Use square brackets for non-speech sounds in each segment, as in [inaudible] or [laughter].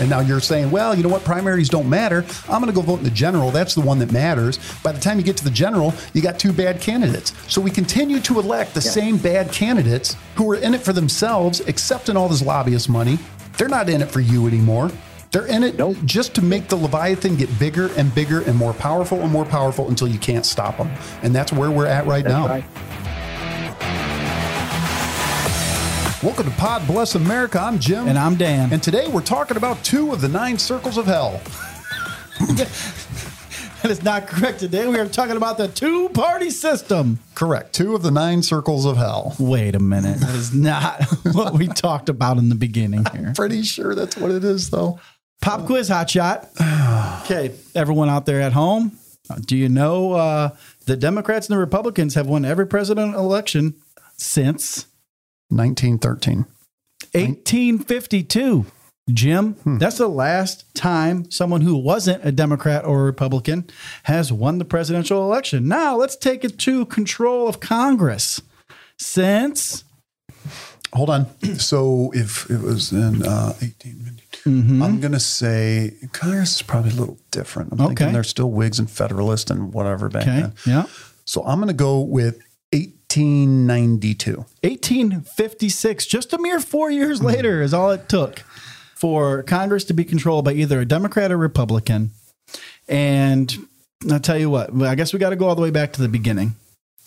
And now you're saying, well, you know what? Primaries don't matter. I'm going to go vote in the general. That's the one that matters. By the time you get to the general, you got two bad candidates. So we continue to elect the same bad candidates who are in it for themselves, accepting all this lobbyist money. They're not in it for you anymore. They're in it Nope. just to make the Leviathan get bigger and bigger and more powerful and more powerful until you can't stop them. And that's where we're at right That's now. right. Welcome to Pod Bless America. I'm Jim. And I'm Dan. And today we're talking about two of the nine circles of hell. [laughs] That is not correct. Today we are talking about the two party system. Correct. Two of the nine circles of hell. Wait a minute. That is not [laughs] what we talked about in the beginning here. Pretty sure that's what it is, though. Pop quiz hot shot. [sighs] Okay, everyone out there at home, do you know uh, the Democrats and the Republicans have won every presidential election since 1913. 1852? Jim, that's the last time someone who wasn't a Democrat or a Republican has won the presidential election. Now let's take it to control of Congress. Since Hold on. [clears throat] So if it was in uh, 1852, Mm-hmm. I'm going to say Congress is probably a little different. I'm Okay. thinking they're still Whigs and Federalists and whatever back okay, then. yeah, So I'm going to go with 1892. 1856, just a mere four years later, is all it took for Congress to be controlled by either a Democrat or Republican. And I'll tell you what, I guess we got to go all the way back to the beginning,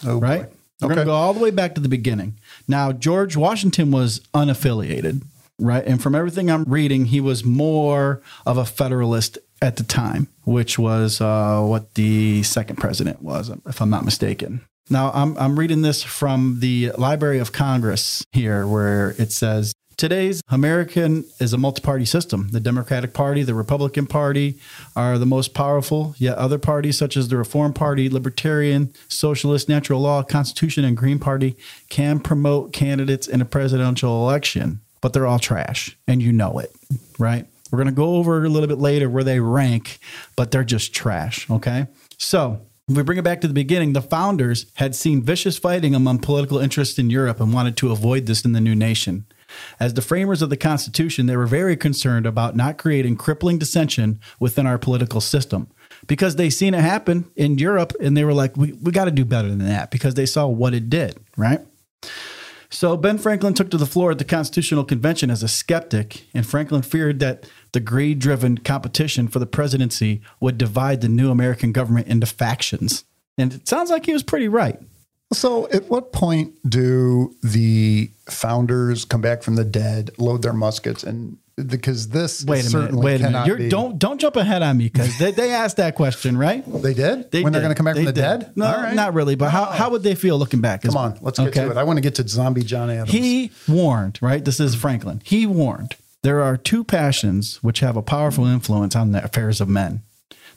Oh, right? boy. We're going to go all the way back to the beginning. Now, George Washington was unaffiliated, right? And from everything I'm reading, he was more of a Federalist at the time, which was uh, what the second president was, if I'm not mistaken. Now, I'm, I'm reading this from the Library of Congress here, where it says, Today's American is a multi party system. The Democratic Party, the Republican Party are the most powerful, yet other parties such as the Reform Party, Libertarian, Socialist, Natural Law, Constitution, and Green Party can promote candidates in a presidential election, but they're all trash, and you know it, right? We're going to go over a little bit later where they rank, but they're just trash, okay? So, if we bring it back to the beginning, the founders had seen vicious fighting among political interests in Europe and wanted to avoid this in the new nation. As the framers of the Constitution, they were very concerned about not creating crippling dissension within our political system because they seen it happen in Europe and they were like, we, we got to do better than that because they saw what it did, right? So Ben Franklin took to the floor at the Constitutional Convention as a skeptic, and Franklin feared that the greed driven competition for the presidency would divide the new American government into factions. And it sounds like he was pretty right. So, at what point do the founders come back from the dead, load their muskets, and because this Wait a minute. certainly Wait a minute. be- don't don't jump ahead on me because they, they asked that question, right? [laughs] They did They when they're going to come back They from the did. dead. No, right. not really. But how, how would they feel looking back? Come on, let's get to it. I want to get to zombie John Adams. He warned, right? This is Franklin. He warned there are two passions which have a powerful influence on the affairs of men.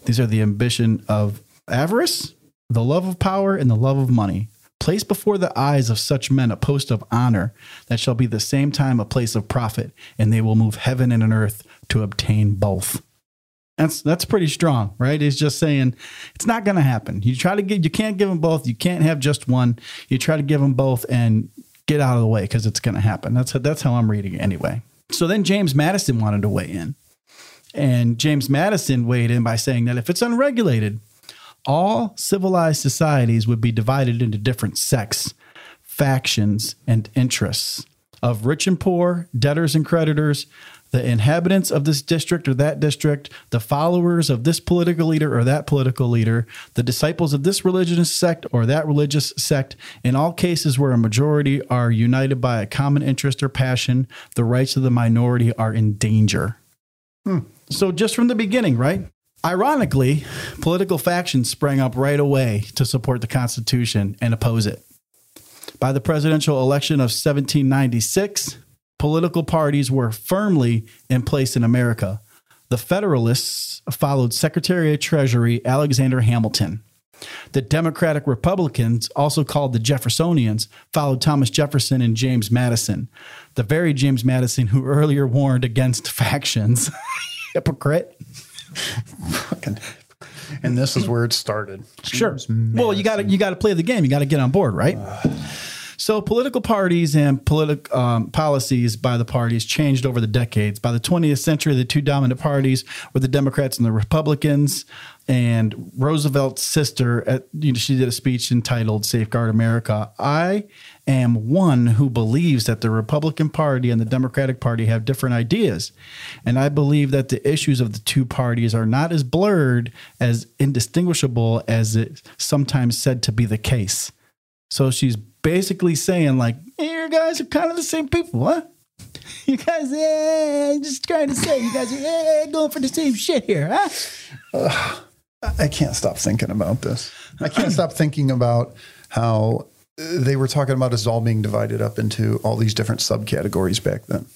These are the ambition of avarice, the love of power, and the love of money. Place before the eyes of such men a post of honor that shall be the same time a place of profit, and they will move heaven and an earth to obtain both. That's that's pretty strong, right? He's just saying it's not going to happen. You try to get, you can't give them both. You can't have just one. You try to give them both and get out of the way because it's going to happen. That's that's how I'm reading it anyway. So then James Madison wanted to weigh in, and James Madison weighed in by saying that if it's unregulated, all civilized societies would be divided into different sects, factions, and interests of rich and poor, debtors and creditors, the inhabitants of this district or that district, the followers of this political leader or that political leader, the disciples of this religious sect or that religious sect. In all cases where a majority are united by a common interest or passion, the rights of the minority are in danger. Hmm. So, just from the beginning, right? Ironically, political factions sprang up right away to support the Constitution and oppose it. By the presidential election of 1796, political parties were firmly in place in America. The Federalists followed Secretary of Treasury Alexander Hamilton. The Democratic Republicans, also called the Jeffersonians, followed Thomas Jefferson and James Madison, the very James Madison who earlier warned against [laughs] factions. Hypocrite. Fucking- and this is where it started. Sure. Well, you got to you got to play the game. You got to get on board, right? So political parties and political um, policies by the parties changed over the decades. By the 20th century, the two dominant parties were the Democrats and the Republicans. And Roosevelt's sister, at, you know, she did a speech entitled "Safeguard America." I am one who believes that the Republican Party and the Democratic Party have different ideas, and I believe that the issues of the two parties are not as blurred, as indistinguishable as it sometimes said to be the case. So she's basically saying, like, hey, you guys are kind of the same people, huh? [laughs] You guys, yeah, just trying to say, you guys are yeah, going for the same shit here, huh? I can't stop thinking about this. I can't [clears throat] stop thinking about how they were talking about us all being divided up into all these different subcategories back then.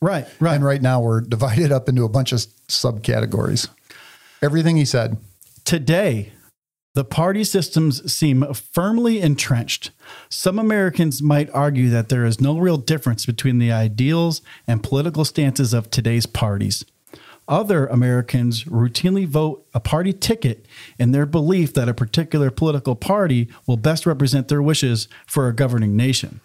Right, right. And right now we're divided up into a bunch of subcategories. Everything he said. Today, the party systems seem firmly entrenched. Some Americans might argue that there is no real difference between the ideals and political stances of today's parties. Other Americans routinely vote a party ticket in their belief that a particular political party will best represent their wishes for a governing nation.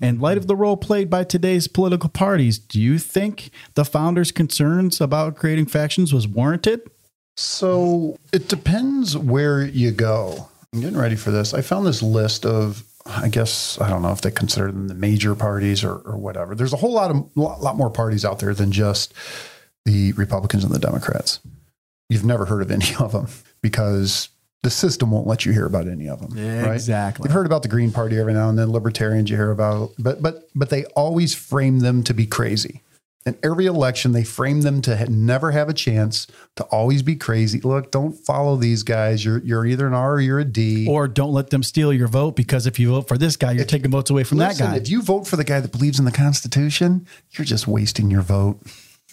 In light of the role played by today's political parties, do you think the founders' concerns about creating factions was warranted? So it depends where you go. I'm getting ready for this. I found this list of, I guess, I don't know if they consider them the major parties or, or whatever. There's a whole lot of lot more parties out there than just the Republicans and the Democrats. You've never heard of any of them because the system won't let you hear about any of them. right? Exactly. You've heard about the Green Party every now and then, libertarians you hear about, but but but they always frame them to be crazy. In every election, they frame them to ha- never have a chance, to always be crazy. Look, don't follow these guys. You're you're either an R or you're a D. Or don't let them steal your vote because if you vote for this guy, you're taking votes away from Listen, that guy. If you vote for the guy that believes in the Constitution, you're just wasting your vote.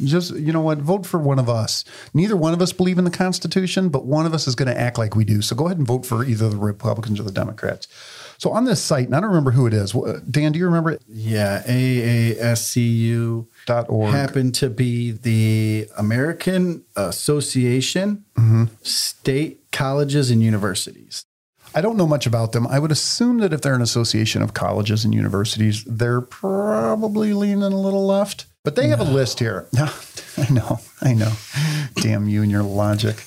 Just you know what? Vote for one of us. Neither one of us believe in the Constitution, but one of us is going to act like we do. So go ahead and vote for either the Republicans or the Democrats. So on this site, and I don't remember who it is. Dan, do you remember it? yeah, AASCU Dot org. happened to be the American Association mm-hmm. State Colleges and Universities. I don't know much about them. I would assume that if they're an association of colleges and universities, they're probably leaning a little left. But they have a list here. [laughs] I know, I know. Damn you and your logic.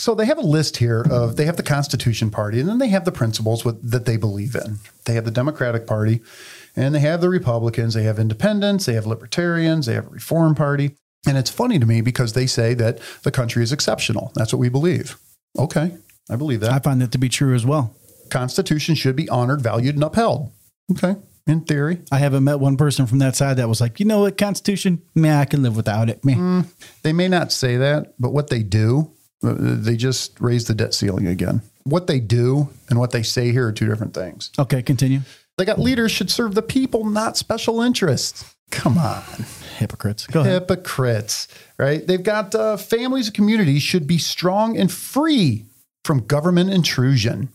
So they have a list here of they have the Constitution Party, and then they have the principles with, that they believe in. They have the Democratic Party, and they have the Republicans. They have independents. They have libertarians. They have a Reform Party. And it's funny to me because they say that the country is exceptional. That's what we believe. Okay, I believe that. I find that to be true as well. Constitution should be honored, valued, and upheld. Okay, in theory. I haven't met one person from that side that was like, you know what, Constitution, man, I can live without it. Man. Mm, they may not say that, but what they do, they just raise the debt ceiling again. What they do and what they say here are two different things. Okay, continue. They got leaders should serve the people, not special interests. Come on, Hypocrites. Go ahead. hypocrites, right? They've got uh, families and communities should be strong and free from government intrusion.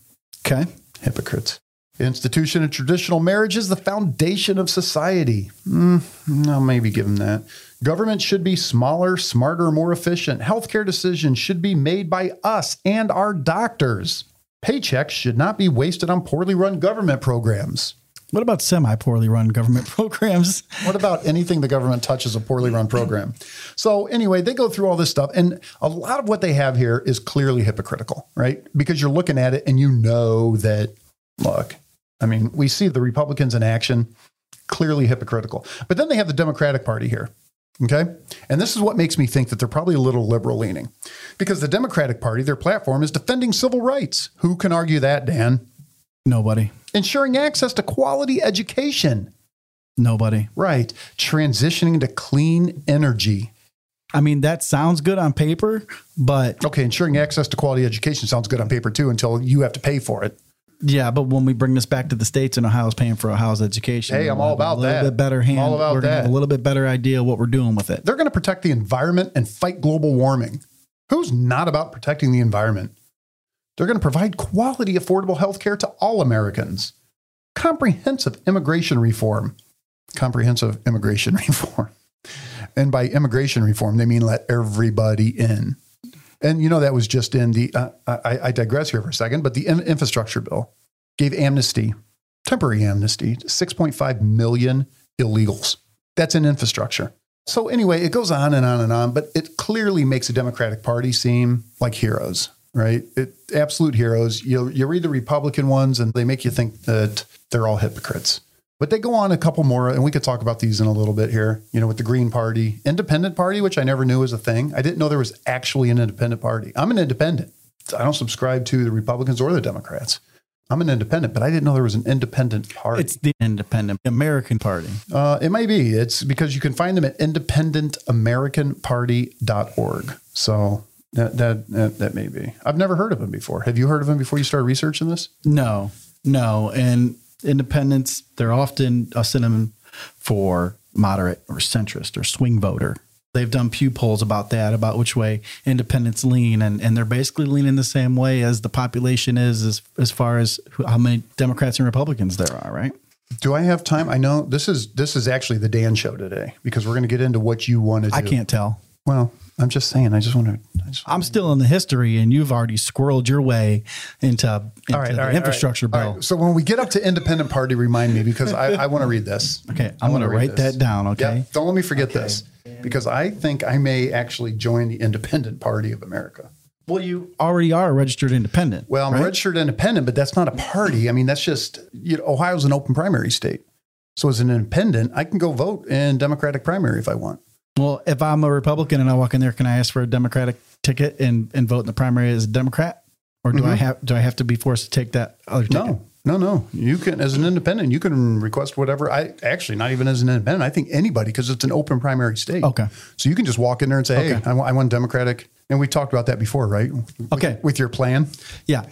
Okay. Hypocrites. Institution of traditional marriage is the foundation of society. Mm, no, maybe give them that. Government should be smaller, smarter, more efficient. Healthcare decisions should be made by us and our doctors. Paychecks should not be wasted on poorly run government programs. What about semi poorly run government [laughs] programs? What about anything the government touches a poorly run program? So anyway, they go through all this stuff, and a lot of what they have here is clearly hypocritical, right? Because you're looking at it and you know that. Look, I mean, we see the Republicans in action, clearly hypocritical. But then they have the Democratic Party here. Okay. And this is what makes me think that they're probably a little liberal leaning because the Democratic Party, their platform is defending civil rights. Who can argue that, Dan? Nobody. Ensuring access to quality education. Nobody. Right. Transitioning to clean energy. I mean, that sounds good on paper, but Okay. Ensuring access to quality education sounds good on paper too until you have to pay for it. Yeah, but when we bring this back to the states and Ohio's paying for Ohio's education, Hey, I'm all about a little that. bit better hand. I'm all about We're gonna have a little bit better idea what we're doing with it. They're going to protect the environment and fight global warming. Who's not about protecting the environment? They're going to provide quality, affordable health care to all Americans. Comprehensive immigration reform. Comprehensive immigration [laughs] reform. And by immigration reform, they mean let everybody in. And you know, that was just in the, uh, I, I digress here for a second, but the in- infrastructure bill gave amnesty temporary amnesty to 6.5 million illegals. That's in infrastructure. So, anyway, it goes on and on and on, but it clearly makes the Democratic Party seem like heroes, right? It, absolute heroes. You, you read the Republican ones and they make you think that they're all hypocrites. But they go on a couple more, and we could talk about these in a little bit here. You know, with the Green Party, Independent Party, which I never knew was a thing. I didn't know there was actually an independent party. I'm an independent. I don't subscribe to the Republicans or the Democrats. I'm an independent, but I didn't know there was an independent party. It's the Independent American Party. Uh, it might be. It's because you can find them at independentamericanparty.org. So that, that that that may be. I've never heard of them before. Have you heard of them before you started researching this? No, no. And independents, they're often a synonym for moderate or centrist or swing voter. They've done Pew polls about that, about which way independents lean, and, and they're basically leaning the same way as the population is as, as far as how many Democrats and Republicans there are, right? Do I have time? I know this is this is actually the Dan show today because we're going to get into what you want to do. I can't tell. Well, I'm just saying. I just want to. I just I'm still in the history, and you've already squirreled your way into, into all right, the all right, infrastructure all right. bill. All right. So when we get up to independent party, remind me because I, I want to read this. Okay, I I'm going wanna write this. that down. Okay. Yeah, don't let me forget this because I think I may actually join the Independent Party of America. Well, you already are a registered independent. Well, I'm right? registered independent, but that's not a party. I mean, that's just you know, Ohio's an open primary state. So as an independent, I can go vote in Democratic primary if I want. Well, if I'm a Republican and I walk in there, can I ask for a Democratic ticket and, and vote in the primary as a Democrat, or do I have do I have to be forced to take that other ticket? Mm-hmm. No, no, no. You can, as an independent, you can request whatever. I actually not even as an independent. I think anybody because it's an open primary state. Okay. So you can just walk in there and say, Okay. "Hey, I want, I want Democratic." And we talked about that before, right? Okay. With, with your plan, Yeah,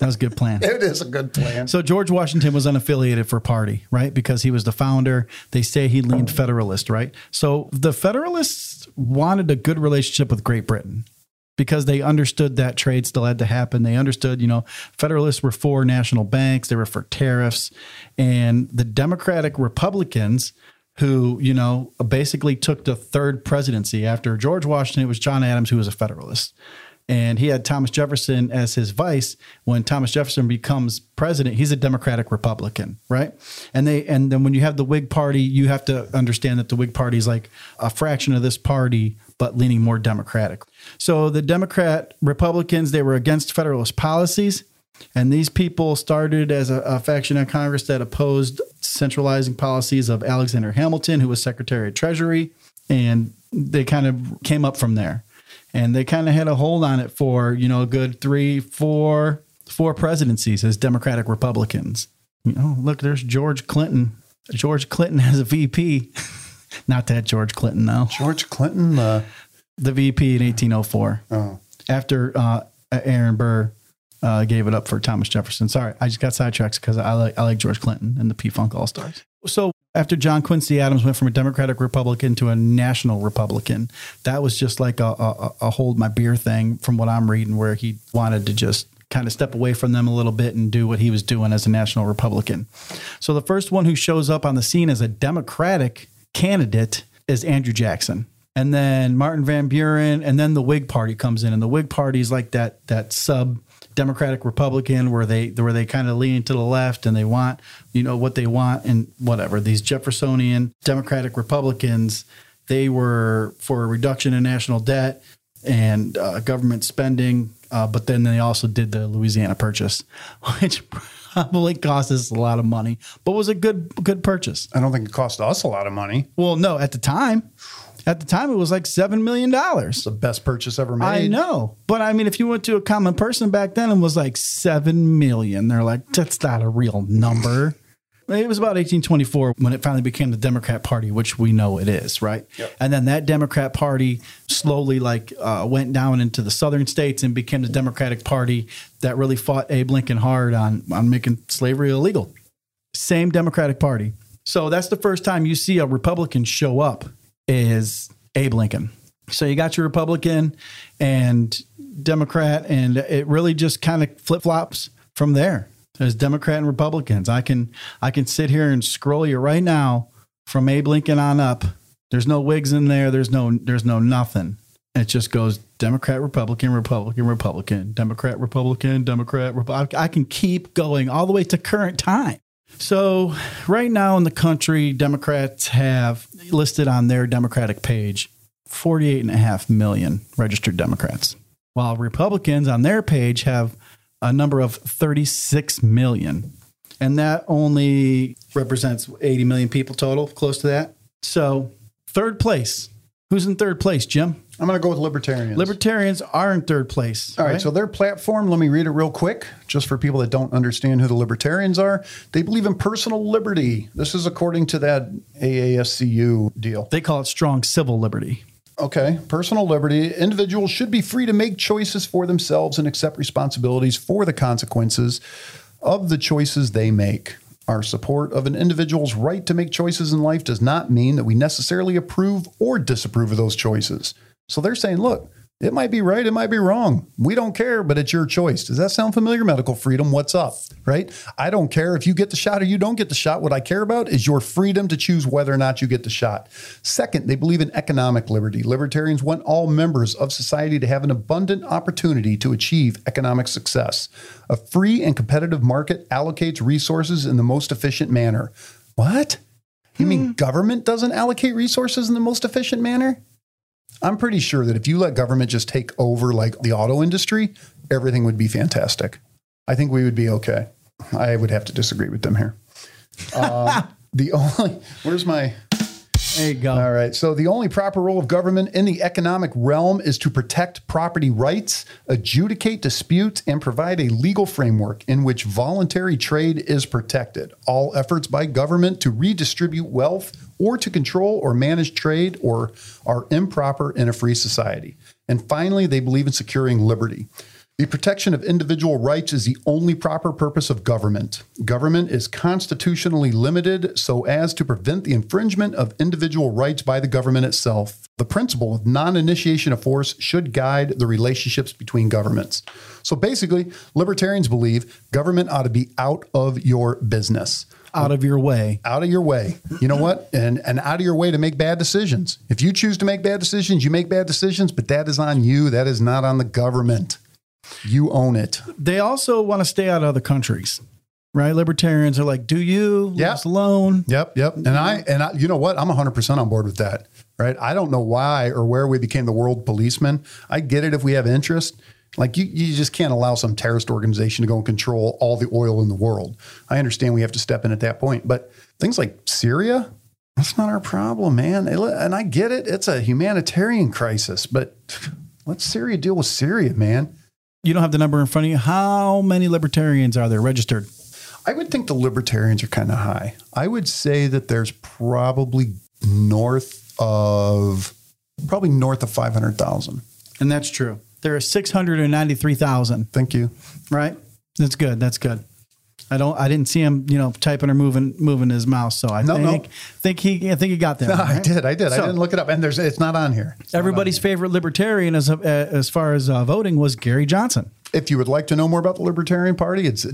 that was a good plan. it is a good plan. So George Washington was unaffiliated for party, right? Because he was the founder. They say he leaned Federalist, right? So the Federalists wanted a good relationship with Great Britain because they understood that trade still had to happen. They understood, you know, Federalists were for national banks, they were for tariffs, and the Democratic Republicans who, you know, basically took the third presidency after George Washington, it was John Adams who was a Federalist and he had Thomas Jefferson as his vice. When Thomas Jefferson becomes president, he's a Democratic Republican, right? And they and then when you have the Whig Party, you have to understand that the Whig Party is like a fraction of this party, but leaning more Democratic. So the Democrat Republicans they were against Federalist policies. And these people started as a, a faction in Congress that opposed centralizing policies of Alexander Hamilton, who was Secretary of Treasury. And they kind of came up from there and they kind of had a hold on it for you know a good three, four, four presidencies as Democratic Republicans. You know, look, there's George Clinton. George Clinton has a VP. [laughs] Not that George Clinton, though. George Clinton. Uh, The VP in 1804 oh, after uh, Aaron Burr uh, gave it up for Thomas Jefferson. Sorry, I just got sidetracked because I like I like George Clinton and the P Funk All Stars. So after John Quincy Adams went from a Democratic Republican to a national Republican, that was just like a, a, a hold my beer thing from what I'm reading, where he wanted to just kind of step away from them a little bit and do what he was doing as a national Republican. So the first one who shows up on the scene as a Democratic candidate is Andrew Jackson. And then Martin Van Buren, and then the Whig Party comes in, and the Whig Party is like that that sub Democratic Republican where they where they kind of lean to the left and they want you know what they want and whatever these Jeffersonian Democratic Republicans they were for a reduction in national debt and uh, government spending, uh, but then they also did the Louisiana Purchase, [laughs] which probably cost us a lot of money, but was a good good purchase. I don't think it cost us a lot of money. Well, no, at the time, at the time it was like seven million dollars. It's the best purchase ever made. I know, but I mean, if you went to a common person back then, it was like 7 million, They're like, that's not a real number. It was about 1824 when it finally became the Democrat Party, which we know it is, right? Yep. And then that Democrat Party slowly like uh, went down into the southern states and became the Democratic Party that really fought Abe Lincoln hard on on making slavery illegal. Same Democratic Party. So that's the first time you see a Republican show up is Abe Lincoln. So you got your Republican and Democrat, and it really just kind of flip flops from there. There's Democrat and Republicans. I can I can sit here and scroll you right now from Abe Lincoln on up. There's no Whigs in there. There's no there's no nothing. It just goes Democrat, Republican, Republican, Republican, Democrat, Republican, Democrat, Republican. I can keep going all the way to current time. So, right now in the country, Democrats have listed on their Democratic page 48.5 million registered Democrats, while Republicans on their page have a number of 36 million. And that only represents 80 million people total, close to that. So, third place. Who's in third place, Jim? I'm going to go with libertarians. Libertarians are in third place. All right, so their platform, let me read it real quick, just for people that don't understand who the libertarians are. They believe in personal liberty. This is according to that AASCU deal. they call it strong civil liberty. Okay, personal liberty. Individuals should be free to make choices for themselves and accept responsibilities for the consequences of the choices they make. Our support of an individual's right to make choices in life does not mean that we necessarily approve or disapprove of those choices. So they're saying, look, it might be right, it might be wrong. We don't care, but it's your choice. Does that sound familiar? Medical freedom, what's up? Right? I don't care if you get the shot or you don't get the shot. What I care about is your freedom to choose whether or not you get the shot. Second, they believe in economic liberty. Libertarians want all members of society to have an abundant opportunity to achieve economic success. A free and competitive market allocates resources in the most efficient manner. What? You mean hmm. government doesn't allocate resources in the most efficient manner? I'm pretty sure that if you let government just take over like the auto industry, everything would be fantastic. I think we would be okay. I would have to disagree with them here. Uh, [laughs] the only, where's my, There you go. all right. So the only proper role of government in the economic realm is to protect property rights, adjudicate disputes, and provide a legal framework in which voluntary trade is protected. All efforts by government to redistribute wealth or to control or manage trade or are improper in a free society. And finally, they believe in securing liberty. The protection of individual rights is the only proper purpose of government. Government is constitutionally limited so as to prevent the infringement of individual rights by the government itself. The principle of non initiation of force should guide the relationships between governments. So basically, libertarians believe government ought to be out of your business Out of your way. out of your way. You know what? And and out of your way to make bad decisions. If you choose to make bad decisions, you make bad decisions, but that is on you. That is not on the government. You own it. They also want to stay out of other countries, right? Libertarians are like, do you? Leave us alone. Yep, yep. And I and I, you know what? I'm 100% on board with that. Right? I don't know why or where we became the world policeman. I get it if we have interest. Like you, you just can't allow some terrorist organization to go and control all the oil in the world. I understand we have to step in at that point, but things like Syria, that's not our problem, man. And I get it; it's a humanitarian crisis, but let Syria deal with Syria, man. You don't have the number in front of you. How many libertarians are there registered? I would think the libertarians are kind of high. I would say that there's probably north of probably north of 500,000. And that's true. There are 693,000, Thank you. right? That's good. That's good. I don't. I didn't see him, you know, typing or moving, moving his mouse. So I No, no. think, think he, I think he got there. No, I did. I did. I didn't look it up, and there's it's not on here. It's not on Everybody's favorite libertarian, as uh, as far as uh, voting, was Gary Johnson. If you would like to know more about the Libertarian Party, it's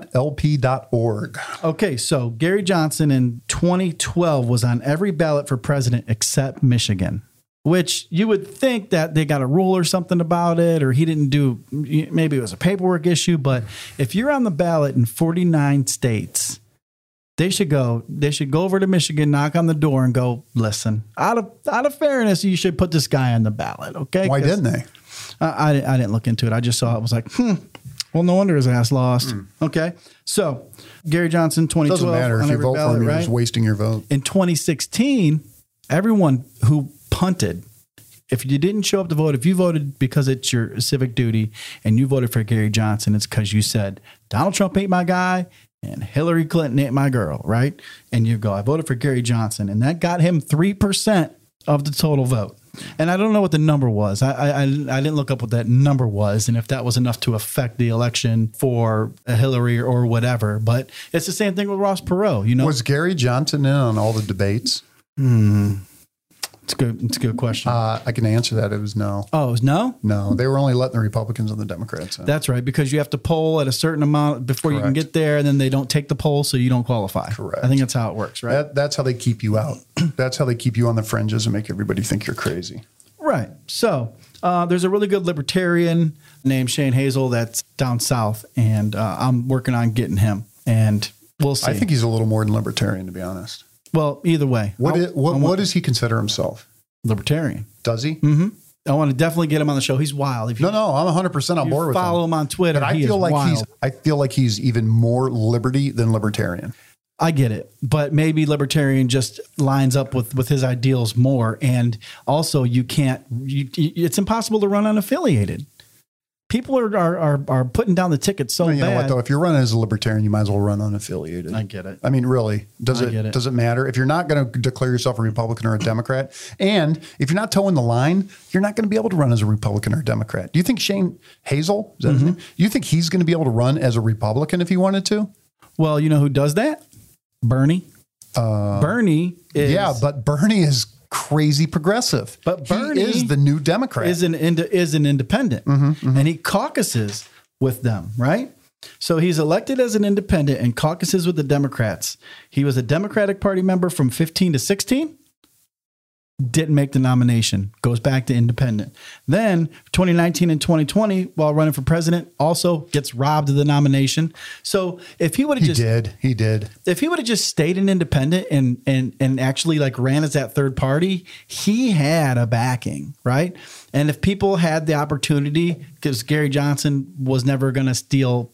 www.lp.org. Okay, so Gary Johnson in 2012 was on every ballot for president except Michigan, which you would think that they got a rule or something about it, or he didn't do, maybe it was a paperwork issue. But if you're on the ballot in 49 states, they should go. They should go over to Michigan, knock on the door, and go. Listen, out of out of fairness, you should put this guy on the ballot. Okay? Why didn't they? I, I, didn't- I didn't look into it. I just saw it. Was like, hmm. Well, no wonder his ass lost. Okay. So, Gary Johnson, 2012. Hmm. Doesn't matter if you vote ballot, for him, you're just wasting your vote. In 2016, everyone who punted, if you didn't show up to vote, if you voted because it's your civic duty and you voted for Gary Johnson, it's because you said, Donald Trump ain't my guy and Hillary Clinton ain't my girl, right? And you go, I voted for Gary Johnson. And that got him 3% of the total vote. And I don't know what the number was. I, I, I didn't look up what that number was and if that was enough to affect the election for a Hillary or whatever. But it's the same thing with Ross Perot. You know, Was Gary Johnson in on all the debates? Hmm. It's good. It's a good question. Uh, I can answer that. It was no. oh, it was no. No, they were only letting the Republicans and the Democrats in. That's right, because you have to poll at a certain amount before you can get there, and then they don't take the poll, so you don't qualify. Correct. I think that's how it works, right? That, that's how they keep you out. [clears throat] That's how they keep you on the fringes and make everybody think you're crazy. Right. So uh, there's a really good libertarian named Shane Hazel that's down south, and uh, I'm working on getting him. And We'll see. I think he's a little more than libertarian, to be honest. Well, either way, What what, does he consider himself? libertarian? Does he? hmm I want to definitely get him on the show. He's wild. If you, No, no, I'm 100 percent on board with him. follow him. on Twitter, But I feel like wild. he's I feel like he's even more liberty than libertarian. I get it, but maybe libertarian just lines up with with his ideals more, and also you can't. You, you- it's impossible to run unaffiliated. People are are are, are putting down the ticket so Well, you bad. know what though? If you're running as a libertarian, you might as well run unaffiliated. I get it. I mean, really, does it, it. does it matter if you're not going to declare yourself a Republican or a Democrat? And if you're not toeing the line, you're not going to be able to run as a Republican or a Democrat. Do you think Shane Hazel, is that Mm-hmm. name? You think he's going to be able to run as a Republican if he wanted to? Well, you know who does that? Bernie. Bernie is Uh, yeah, but Bernie is crazy progressive. But he Bernie is the new Democrat. is an ind- is an independent, Mm-hmm, and he caucuses with them, right? So he's elected as an independent and caucuses with the Democrats. He was a Democratic Party member from 15 to 16. Didn't make the nomination. Goes back to independent. Then 2019 and 2020, while running for president, also gets robbed of the nomination. So if he would have he just did. He did. if he would have just stayed an independent and and and actually like ran as that third party, he had a backing, right? And if people had the opportunity, because Gary Johnson was never going to steal,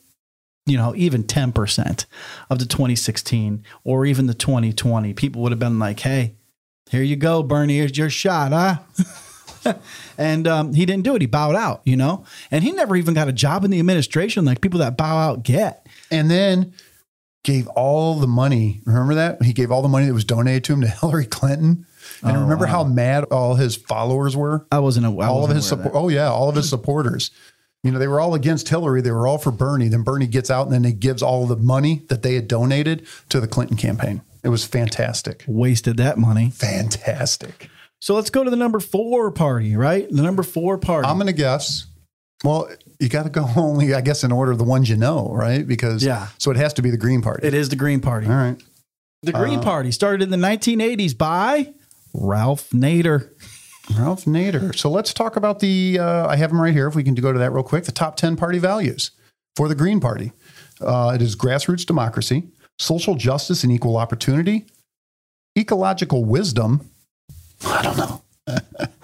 you know, even ten percent of the 2016 or even the 2020, people would have been like, "Hey, here you go, Bernie. Here's your shot, huh?" [laughs] and um, he didn't do it. He bowed out, you know, and he never even got a job in the administration like people that bow out get. And then gave all the money. Remember that? He gave all the money that was donated to him to [laughs] Hillary Clinton. And Oh, remember wow. how mad all his followers were? I wasn't. A, I all of his aware support. Oh yeah, all of his supporters. You know, they were all against Hillary. They were all for Bernie. Then Bernie gets out and then he gives all the money that they had donated to the Clinton campaign. It was fantastic. wasted that money. Fantastic. So let's go to the number four party, right? The number four party. I'm going to guess. Well, you got to go [laughs] only, I guess, in order of the ones you know, right? Because Yeah. So it has to be the Green Party. it is the Green Party. All right. The Green Party started in the 1980s by Ralph Nader. [laughs] Ralph Nader. So let's talk about the. Uh, I have them right here. If we can go to that real quick, the top ten party values for the Green Party. Uh, it is grassroots democracy, social justice and equal opportunity, ecological wisdom. I don't know. [laughs]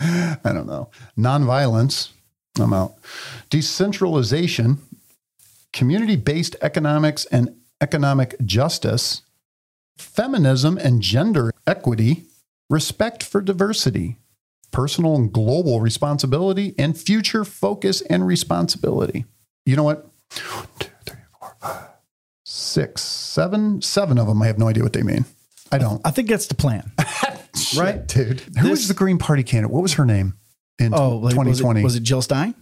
I don't know. Nonviolence. I'm out. Decentralization, community-based economics and economic justice, feminism and gender equity, respect for diversity, personal and global responsibility, and future focus and responsibility. You know what? One, two, three, four, five, six, seven, seven of them. I have no idea what they mean. I don't. I think that's the plan. [laughs] Right, dude. Who was the Green Party candidate? What was her name in Oh, like, was, it, 2020? was it Jill Stein?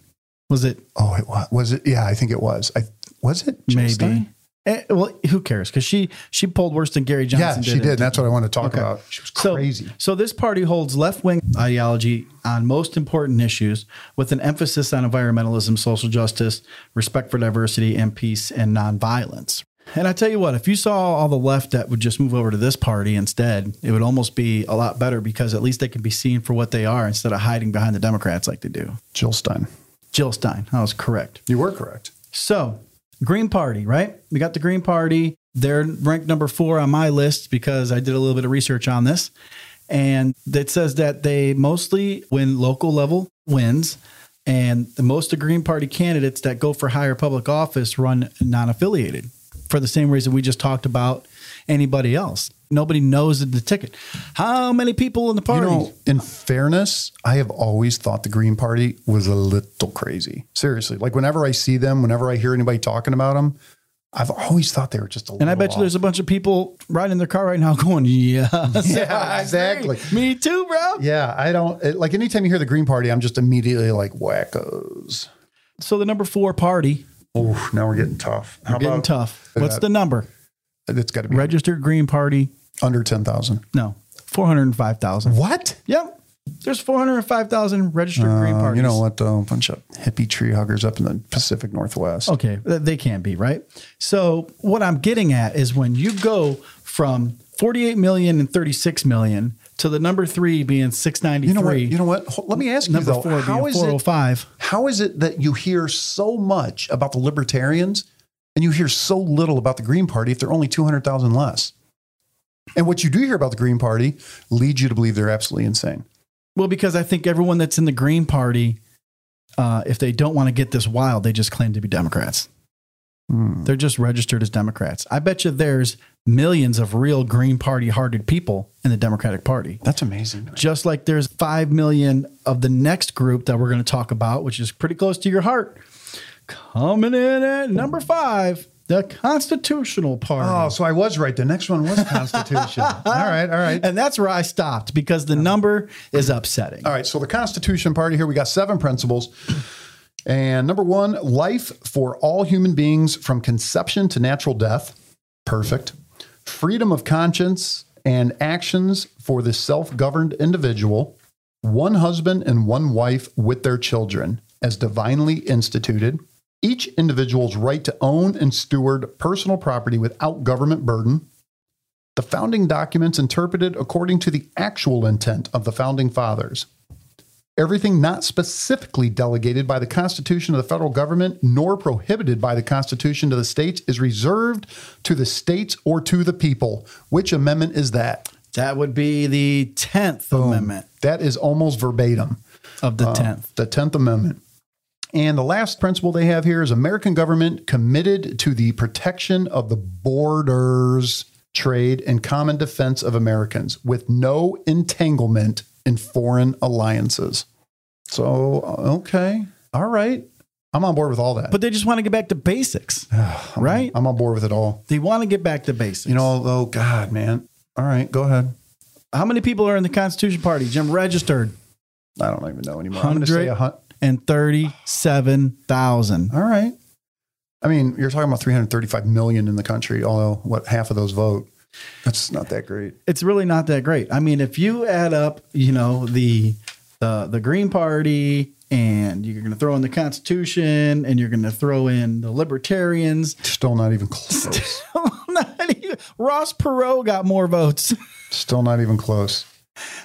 Was it oh, it was. Was it? Yeah, I think it was. I was it. Jill maybe? Stein? Eh, well, who cares? Because she she pulled worse than Gary Johnson. Yeah, did she in did. That's what I want to talk about. She was So- crazy. So this party holds left-wing ideology on most important issues with an emphasis on environmentalism, social justice, respect for diversity and peace and nonviolence. And I tell you what, if you saw all the left that would just move over to this party instead, it would almost be a lot better because at least they can be seen for what they are instead of hiding behind the Democrats like they do. Jill Stein. Jill Stein, I was correct. You were correct. So, Green Party, right? We got the Green Party. They're ranked number four on my list because I did a little bit of research on this. And it says that they mostly win local level wins. And the most of Green Party candidates that go for higher public office run non affiliated for the same reason we just talked about anybody else. Nobody knows the ticket. How many people in the You party? know, in fairness, I have always thought the Green Party was a little crazy. Seriously, like whenever I see them, whenever I hear anybody talking about them, I've always thought they were just a little. and I bet you there's a bunch of people riding their car right now [laughs] going, yeah, [laughs] Yeah, [laughs] exactly. Me too, bro. Yeah, I don't it, like anytime you hear the Green Party, I'm just immediately like wackos. So the number four party, Oh, now we're getting tough. How getting about tough. What's that? the number? it's got to be Registered Green Party? under ten thousand? No, four hundred five thousand. What? Yep, there's four hundred and five thousand registered Green Uh, parties. you know what? Though a bunch of hippie tree huggers up in the Pacific Northwest. Okay, they can't be right. So what I'm getting at is when you go from 48 million and 36 million to the number three being 693. You know what? You know what? Let me ask you number though. four How being is it? 405. How is it that you hear so much about the libertarians And you hear so little about the Green Party if they're only 200,000 less. And what you do hear about the Green Party leads you to believe they're absolutely insane. Well, because I think everyone that's in the Green Party, uh, if they don't want to get this wild, they just claim to be Democrats. Hmm. They're just registered as Democrats. I bet you there's millions of real Green Party hearted people in the Democratic Party. That's amazing. Just like there's 5 million of the next group that we're going to talk about, which is pretty close to your heart. Coming in at number five, the Constitutional Party. Oh, so I was right. The next one was Constitution. [laughs] all right, all right. And that's where I stopped because the number is upsetting. All right, so the Constitution Party here, we got seven principles. And number one, life for all human beings from conception to natural death. Perfect. Freedom of conscience and actions for the self governed individual. One husband and one wife with their children as divinely instituted. Each individual's right to own and steward personal property without government burden. The founding documents interpreted according to the actual intent of the founding fathers. Everything not specifically delegated by the Constitution of the federal government nor prohibited by the Constitution to the states is reserved to the states or to the people. Which amendment is that? That would be the 10th Amendment That is almost verbatim. of the uh, 10th. The 10th Amendment. And the last principle they have here is American government committed to the protection of the borders, trade, and common defense of Americans with no entanglement in foreign alliances. So, okay. All right. I'm on board with all that. But they just want to get back to basics, [sighs] right? I'm on board with it all. They want to get back to basics. You know, oh God, man. All right, go ahead. how many people are in the Constitution Party? Jim registered I don't even know anymore. I'm going to say a hun- and thirty-seven thousand. All right. I mean, you're talking about 335 million in the country, although what half of those vote. That's not that great. It's really not that great. I mean, if you add up, you know, the the the Green Party, and you're going to throw in the Constitution, and you're going to throw in the Libertarians. Still not even close. [laughs] Not even- Ross Perot got more votes Still not even close.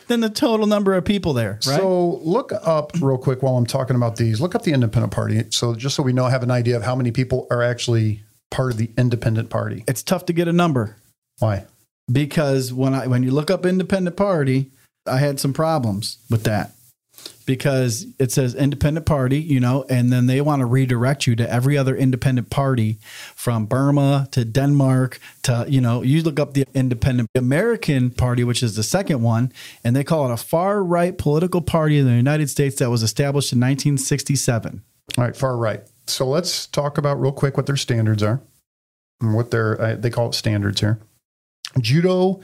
than the total number of people there, right? So look up real quick while I'm talking about these. Look up the Independent Party. So just so we know, have an idea of how many people are actually part of the Independent Party. it's tough to get a number. Why? because when I when you look up independent party, I had some problems with that because it says independent party, you know, and then they want to redirect you to every other independent party from Burma to Denmark to you know, you look up the independent American party, which is the second one, and they call it a far right political party in the United States that was established in 1967. All right, far right. So let's talk about real quick what their standards are and what their uh, they call it standards here. Judo,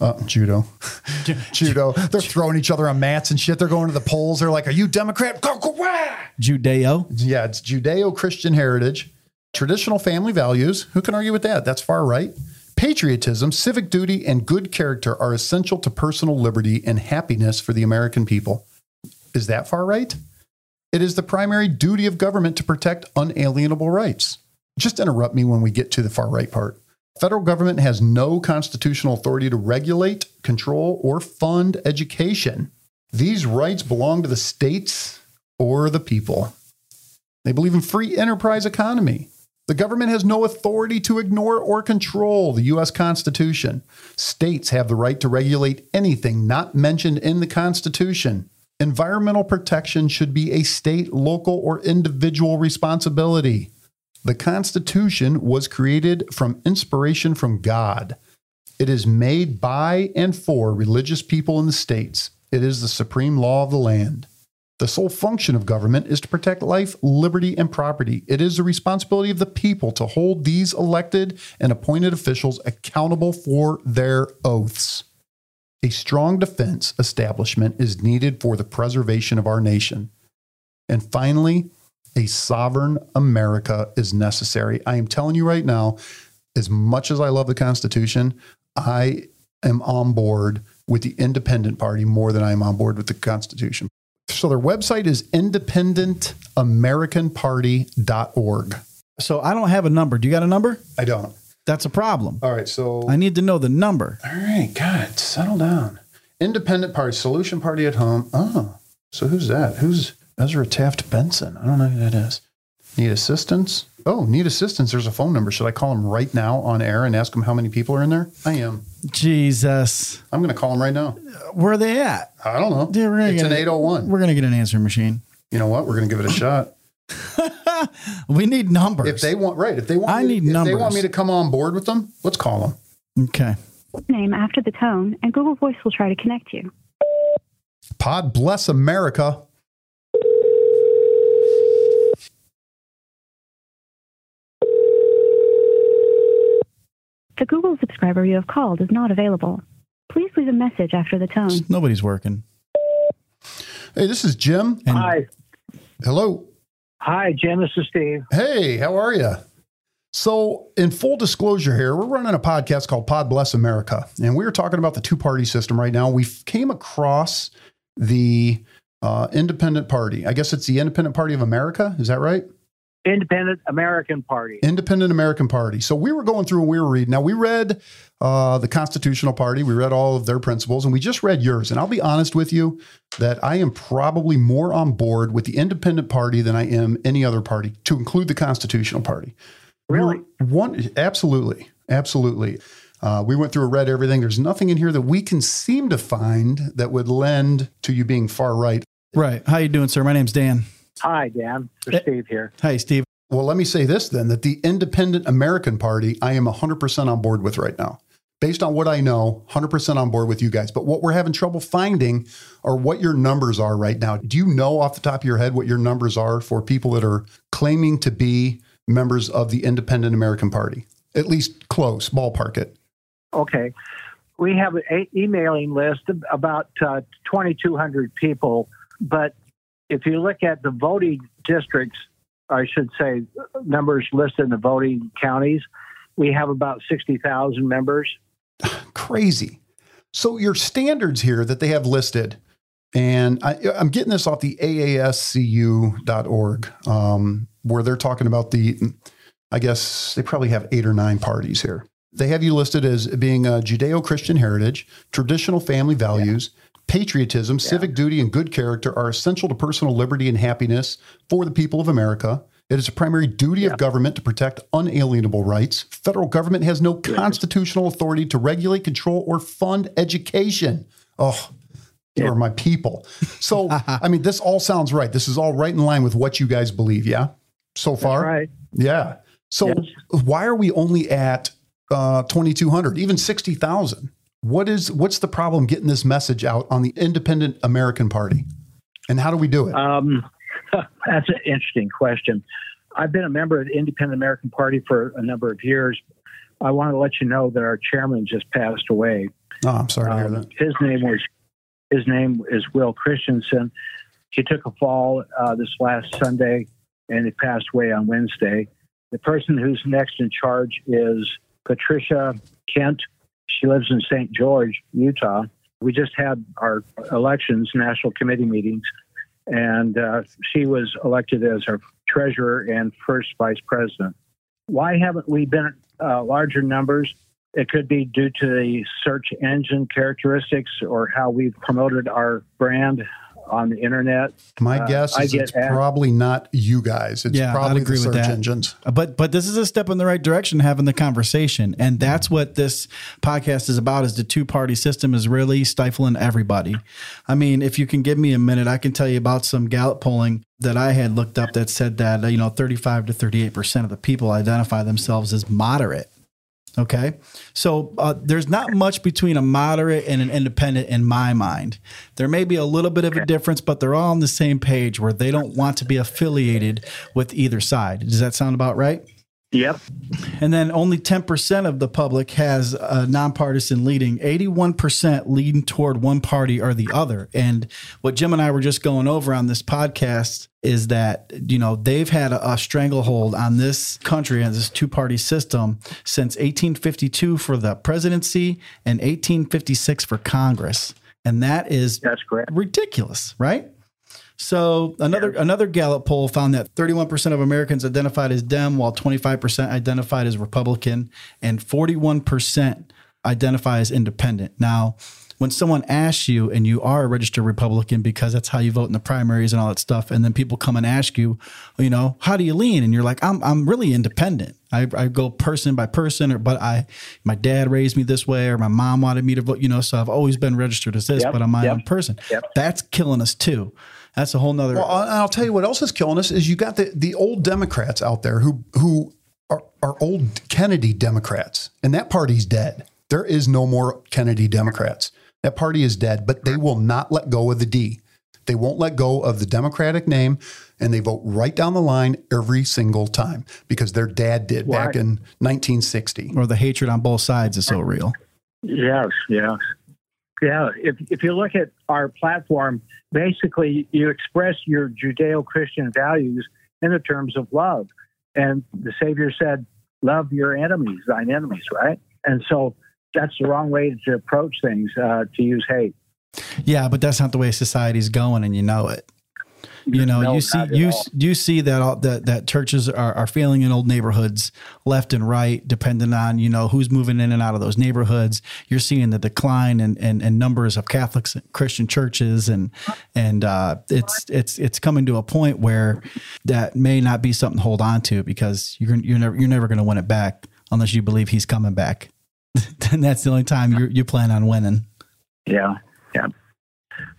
uh, judo, [laughs] judo. They're throwing each other on mats and shit. They're going to the polls. They're like, "Are you Democrat?" Go, go, wah! Judeo, Yeah, it's Judeo Christian heritage, traditional family values. Who can argue with that? That's far right. Patriotism, civic duty, and good character are essential to personal liberty and happiness for the American people. Is that far right? It is the primary duty of government to protect unalienable rights. Just interrupt me when we get to the far right part. Federal government has no constitutional authority to regulate, control, or fund education. These rights belong to the states or the people. They believe in free enterprise economy. The government has no authority to ignore or control the U.S. Constitution. States have the right to regulate anything not mentioned in the Constitution. Environmental protection should be a state, local, or individual responsibility. The Constitution was created from inspiration from God. It is made by and for religious people in the states. It is the supreme law of the land. The sole function of government is to protect life, liberty, and property. It is the responsibility of the people to hold these elected and appointed officials accountable for their oaths. A strong defense establishment is needed for the preservation of our nation. And finally, a sovereign America is necessary. I am telling you right now, as much as I love the Constitution, I am on board with the independent party more than I am on board with the Constitution. So their website is independentamericanparty.org. so I don't have a number. Do you got a number? I don't. That's a problem. All right, so I need to know the number. All right, God, settle down. Independent Party, Solution Party at Home. Oh, so who's that? Who's Ezra Taft Benson? I don't know who that is. Need assistance? Oh, need assistance. There's a phone number. Should I call him right now on air and ask him how many people are in there? I am. Jesus. I'm going to call him right now. Where are they at? I don't know. Yeah, we're gonna it's get an it. 801. We're going to get an answering machine. You know what? We're going to give it a shot. [laughs] We need numbers. If they want, right? If they want, I me, need if they want me to come on board with them, let's call them. okay. name after the tone, and Google Voice will try to connect you. Pod bless America. The Google subscriber you have called is not available. Please leave a message after the tone. Nobody's working. Hey, this is Jim. And Hi. Hello. Hi, Jim. This is Steve. Hey, how are you? So, in full disclosure here, we're running a podcast called Pod Bless America, and we are talking about the two party system right now. We came across the uh, Independent Party. I guess it's the Independent Party of America. Is that right? Independent American Party. Independent American Party. So we were going through and we were reading. Now we read uh, the Constitutional Party. We read all of their principles, and we just read yours. And I'll be honest with you that I am probably more on board with the Independent Party than I am any other party, to include the Constitutional Party. Really? We were One, absolutely, absolutely. Uh, we went through and read everything. There's nothing in here that we can seem to find that would lend to you being far right. right. How you doing, sir? My name's Dan. Hi, Dan. This Steve here. Hey, Steve. Well, let me say this then that the Independent American Party, I am 100% on board with right now. Based on what I know, 100% on board with you guys. But what we're having trouble finding are what your numbers are right now. Do you know off the top of your head what your numbers are for people that are claiming to be members of the Independent American Party? At least close, ballpark it. Okay. We have an emailing list of about uh, 2,200 people, but if you look at the voting districts, I should say numbers listed in the voting counties, we have about 60,000 members. [sighs] crazy. So your standards here that they have listed, and I, I'm getting this off the AASCU.org, um, where they're talking about the, I guess they probably have eight or nine parties here. They have you listed as being a Judeo-Christian heritage, traditional family values, patriotism, civic duty, and good character are essential to personal liberty and happiness for the people of America. It is a primary duty of government to protect unalienable rights. Federal government has no constitutional authority to regulate, control, or fund education. Oh, you are my people. So, [laughs] I mean, this all sounds right. This is all right in line with what you guys believe. Yeah. So far. right. Yeah. So Yes. why are we only at uh, 2,200, even 60,000? What is, what's the problem getting this message out on the Independent American Party? And how do we do it? Um, [laughs] that's an interesting question. I've been a member of the Independent American Party for a number of years. I want to let you know that our chairman just passed away. oh, I'm sorry to hear Um, that. his name was his name is Will Christensen. He took a fall uh, this last Sunday, and he passed away on Wednesday. The person who's next in charge is Patricia Kent. She lives in St. George, Utah. We just had our elections, national committee meetings, and uh, she was elected as our treasurer and first vice president. Why haven't we been uh, larger numbers? It could be due to the search engine characteristics or how we've promoted our brand on the internet. My uh, guess I is it's asked- probably not you guys. It's Yeah, I'd probably agree the with search that. engines. But but this is a step in the right direction, having the conversation, and that's what this podcast is about. Is the two party system is really stifling everybody. I mean, if you can give me a minute, I can tell you about some Gallup polling that I had looked up that said that uh, you know thirty five to thirty eight percent of the people identify themselves as moderate. Okay. So uh, there's not much between a moderate and an independent in my mind. There may be a little bit of a difference, but they're all on the same page where they don't want to be affiliated with either side. Does that sound about right? Yep. And then only 10% of the public has a nonpartisan leading, 81% leading toward one party or the other. And what Jim and I were just going over on this podcast is that, you know, they've had a, a stranglehold on this country and this two party system since 1852 for the presidency and 1856 for Congress. And that is That's correct. ridiculous, right? So another another Gallup poll found that 31% of Americans identified as Dem, while 25% identified as Republican, and 41% identify as Independent. Now, when someone asks you and you are a registered Republican because that's how you vote in the primaries and all that stuff, and then people come and ask you, you know, how do you lean? And you're like, I'm I'm really independent. I, I go person by person, or but I my dad raised me this way, or my mom wanted me to vote, you know, so I've always been registered as this, Yep, but I'm my yep, own person. yep. That's killing us too. That's a whole nother. Well, I'll tell you what else is killing us is you got the, the old Democrats out there who who are, are old Kennedy Democrats, and that party's dead. There is no more Kennedy Democrats. That party is dead, but they will not let go of the D. They won't let go of the Democratic name, and they vote right down the line every single time because their dad did back in 1960. or the hatred on both sides is so real. Yes, yes. Yeah, if, if you look at our platform, basically you express your Judeo Christian values in the terms of love. And the Savior said, Love your enemies, thine enemies, right? And so that's the wrong way to approach things, uh, to use hate. Yeah, but that's not the way society's going, and you know it. You know, No, you see, you all. you see that all, that that churches are, are failing in old neighborhoods, left and right, depending on you know who's moving in and out of those neighborhoods. You're seeing the decline and and in numbers of Catholics, and Christian churches, and and uh, it's it's it's coming to a point where that may not be something to hold on to because you're you're never you're never going to win it back unless you believe he's coming back. [laughs] and that's the only time you you plan on winning. Yeah, yeah.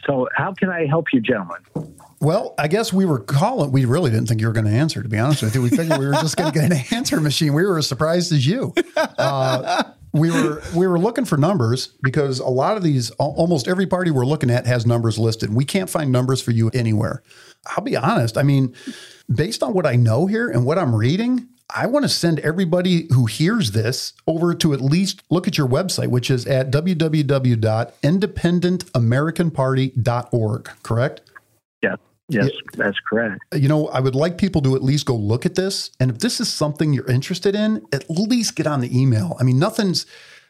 So, how can I help you, gentlemen? Well, I guess we were calling. We really didn't think you were going to answer. To be honest with you, we figured we were just going to get an [laughs] answer machine. We were as surprised as you. Uh, we were we were looking for numbers because a lot of these, almost every party we're looking at has numbers listed. We can't find numbers for you anywhere. I'll be honest. I mean, based on what I know here and what I'm reading, I want to send everybody who hears this over to at least look at your website, which is at www.independentamericanparty.org. Correct? Yes, that's correct. you know, I would like people to at least go look at this. And if this is something you're interested in, at least get on the email. I mean, nothing's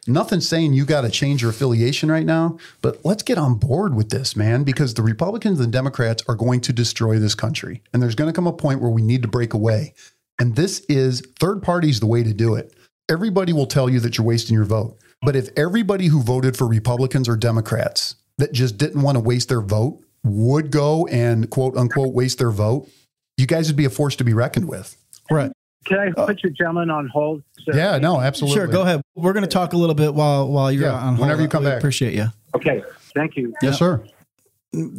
nothing's saying you got to change your affiliation right now, but let's get on board with this, man, because the Republicans and Democrats are going to destroy this country. And there's going to come a point where we need to break away. And this is third parties the way to do it. Everybody will tell you that you're wasting your vote. But if everybody who voted for Republicans or Democrats that just didn't want to waste their vote would go and quote unquote waste their vote, you guys would be a force to be reckoned with. Right. Can I uh, put you gentlemen on hold? So- Yeah, no, absolutely. Sure, go ahead. We're going to talk a little bit while while you're Yeah, on hold. whenever you come We back. Appreciate you. Okay, thank you. Yes, sir.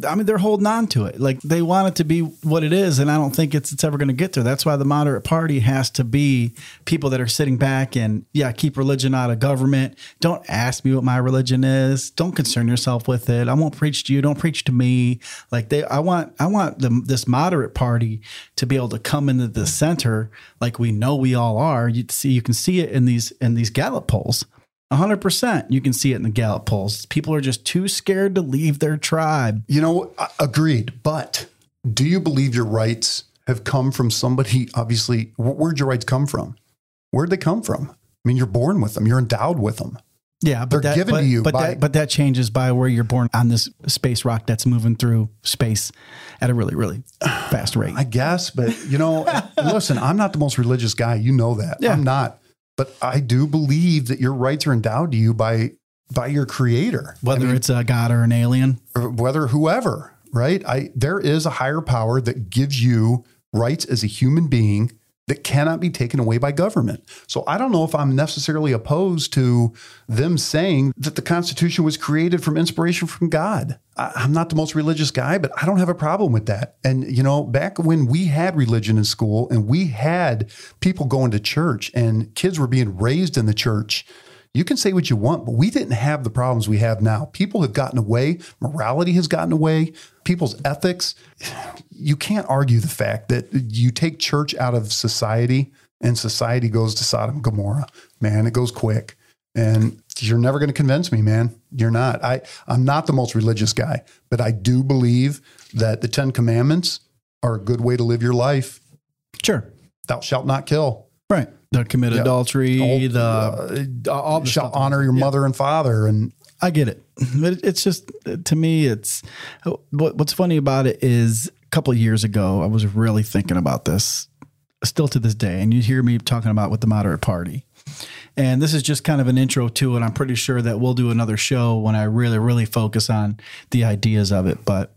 I mean, they're holding on to it. Like they want it to be what it is, and I don't think it's it's ever going to get there. That's why the moderate party has to be people that are sitting back and yeah, keep religion out of government. Don't ask me what my religion is. Don't concern yourself with it. I won't preach to you. Don't preach to me. Like they, I want I want the, this moderate party to be able to come into the center, like we know we all are. You see, you can see it in these in these Gallup polls. 100% you can see it in the Gallup polls. People are just too scared to leave their tribe. You know, uh, agreed. But do you believe your rights have come from somebody? Obviously, where'd your rights come from? Where'd they come from? I mean, you're born with them. You're endowed with them. Yeah, but They're that, given but, to you but by- that but that changes by where you're born on this space rock that's moving through space at a really really fast rate. I guess, but you know, [laughs] listen, I'm not the most religious guy. You know that. Yeah. I'm not. But I do believe that your rights are endowed to you by by your creator. Whether it's a god or an alien, or whether whoever, right? I there is a higher power that gives you rights as a human being that cannot be taken away by government. So I don't know if I'm necessarily opposed to them saying that the Constitution was created from inspiration from God. I'm not the most religious guy, but I don't have a problem with that. And you know, back when we had religion in school and we had people going to church and kids were being raised in the church, you can say what you want, but we didn't have the problems we have now. People have gotten away, morality has gotten away, people's ethics. You can't argue the fact that you take church out of society and society goes to Sodom and Gomorrah. Man, it goes quick. And you're never going to convince me, man. You're not. I, I'm not the most religious guy, but I do believe that the Ten Commandments are a good way to live your life. sure, Thou shalt not kill. right? The commit Yeah. adultery, All- the uh, all the shall stuff. honor your mother and father. And I get it, but it's just to me, it's what, what's funny about it is a couple years ago, I was really thinking about this, still to this day, and you hear me talking about with the moderate party. And this is just kind of an intro to it. I'm pretty sure that we'll do another show when I really, really focus on the ideas of it. But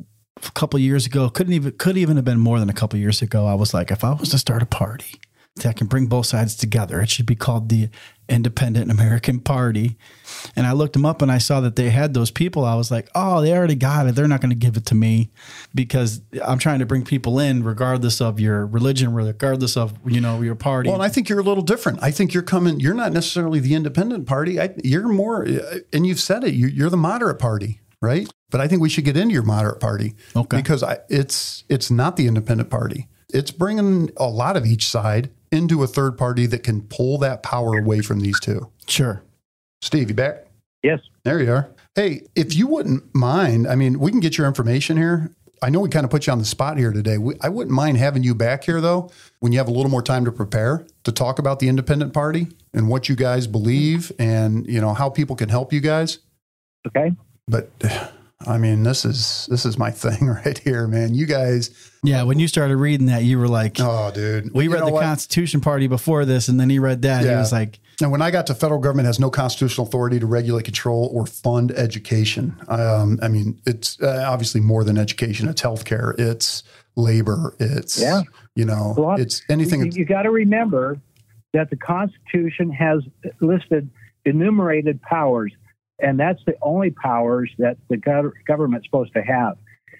a couple years ago, couldn't even could even have been more than a couple years ago. I was like, if I was to start a party that can bring both sides together, it should be called the Independent American Party. And I looked them up and I saw that they had those people. I was like, oh, they already got it. They're not going to give it to me because I'm trying to bring people in regardless of your religion, regardless of, you know, your party. Well, and I think you're a little different. I think you're coming, you're not necessarily the independent party. I, you're more, uh, and you've said it, you, are the moderate party, right? But I think we should get into your moderate party. Okay. Because I, it's, it's not the independent party. It's bringing a lot of each side into a third party that can pull that power away from these two. Sure. Steve, you back? Yes. There you are. Hey, if you wouldn't mind, I mean, we can get your information here. I know we kind of put you on the spot here today. We, I wouldn't mind having you back here, though, when you have a little more time to prepare to talk about the independent party and what you guys believe and, you know, how people can help you guys. Okay. But I mean, this is this is my [laughs] thing right here, man. You guys. Yeah, when you started reading that, you were like, "Oh, dude." We you read the what? Constitution Party before this, and then he read that. Yeah. He was like, and when I got to federal government has no constitutional authority to regulate, control, or fund education. Um, I mean, it's uh, obviously more than education. It's healthcare. It's labor. It's yeah. You know, well, it's anything. You, you got to remember that the Constitution has listed enumerated powers and that's the only powers that the go- government's supposed to have.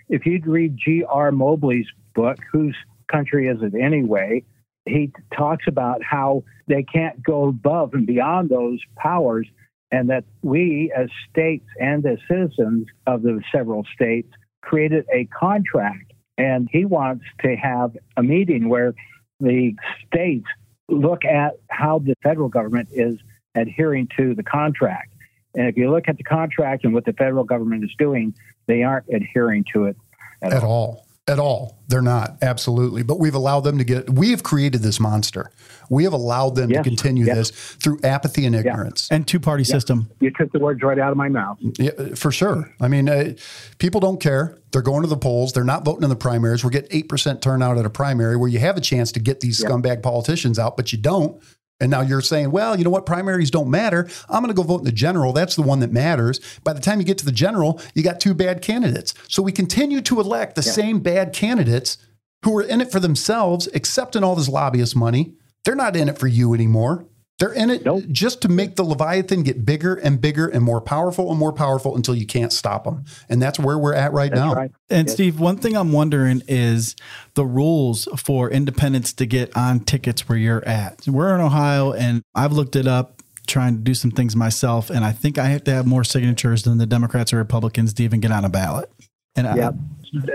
If you'd read G.R. Mobley's book, Whose Country Is It Anyway? He talks about how they can't go above and beyond those powers, and that we, as states and as citizens of the several states, created a contract. And he wants to have a meeting where the states look at how the federal government is adhering to the contract. And if you look at the contract and what the federal government is doing, they aren't adhering to it at, at all. all. At all. They're not, absolutely. But we've allowed them to get, we have created this monster. We have allowed them yes. to continue yes. this through apathy and ignorance. Yeah. And two party yeah. system. You took the words right out of my mouth. Yeah, for sure. I mean, uh, people don't care. They're going to the polls. They're not voting in the primaries. We're getting 8% turnout at a primary where you have a chance to get these scumbag politicians out, but you don't and now you're saying, well, you know what? Primaries don't matter. I'm going to go vote in the general. That's the one that matters. By the time you get to the general, you got two bad candidates. So we continue to elect the yeah. same bad candidates who are in it for themselves, accepting all this lobbyist money. They're not in it for you anymore. They're in it nope. just to make the Leviathan get bigger and bigger and more powerful and more powerful until you can't stop them. And that's where we're at right that's now. Right. And yes. Steve, one thing I'm wondering is the rules for independents to get on tickets where you're at. We're in Ohio and I've looked it up trying to do some things myself. And I think I have to have more signatures than the Democrats or Republicans to even get on a ballot. And yeah.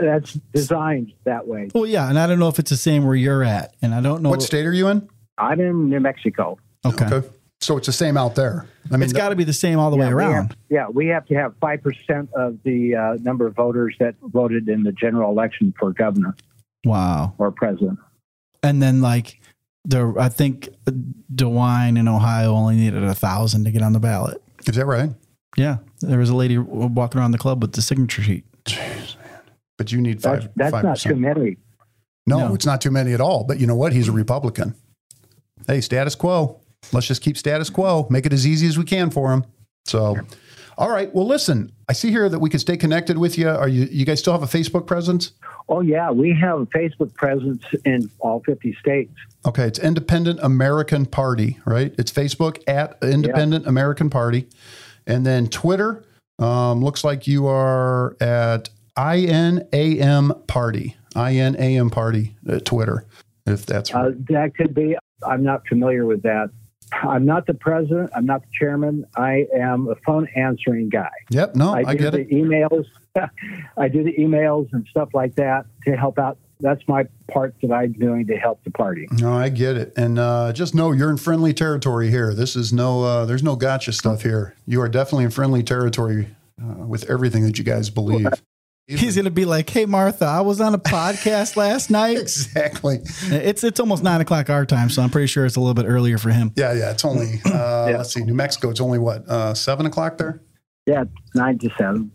that's designed that way. Well, yeah, and I don't know if it's the same where you're at, and I don't know what state are you in. I'm in New Mexico. Okay. okay. So it's the same out there. I mean, it's got to be the same all the yeah, way around. We have, yeah, we have to have five percent of the uh, number of voters that voted in the general election for governor. Wow. Or president. And then, like the, I think DeWine in Ohio only needed a thousand to get on the ballot. Is that right? Yeah, there was a lady walking around the club with the signature sheet. Jeez, man. But you need five. That's, that's 5%. not too many. No, no, it's not too many at all. But you know what? He's a Republican. Hey, status quo let's just keep status quo, make it as easy as we can for them. So, all right. Well, listen, I see here that we can stay connected with you. Are you, you guys still have a Facebook presence? Oh, yeah. We have a Facebook presence in all 50 states. Okay. It's Independent American Party, right? It's Facebook at Independent yeah. American Party. And then Twitter um, looks like you are at INAM Party, INAM Party at Twitter, if that's uh, right. Uh, that could be. I'm not familiar with that. I'm not the president. I'm not the chairman. I am a phone answering guy. Yep. No, I, I get the it. Emails. [laughs] I do the emails and stuff like that to help out. That's my part that I'm doing to help the party. No, I get it. And uh, just know you're in friendly territory here. This is no, uh, there's no gotcha stuff here. You are definitely in friendly territory uh, with everything that you guys believe. He's going to be like, "Hey, Martha, I was on a podcast [laughs] last night." exactly. It's it's almost nine o'clock our time, so I'm pretty sure it's a little bit earlier for him. Yeah, yeah. It's only uh, yeah. let's see, New Mexico. It's only what uh, seven o'clock there. Yeah, nine to seven.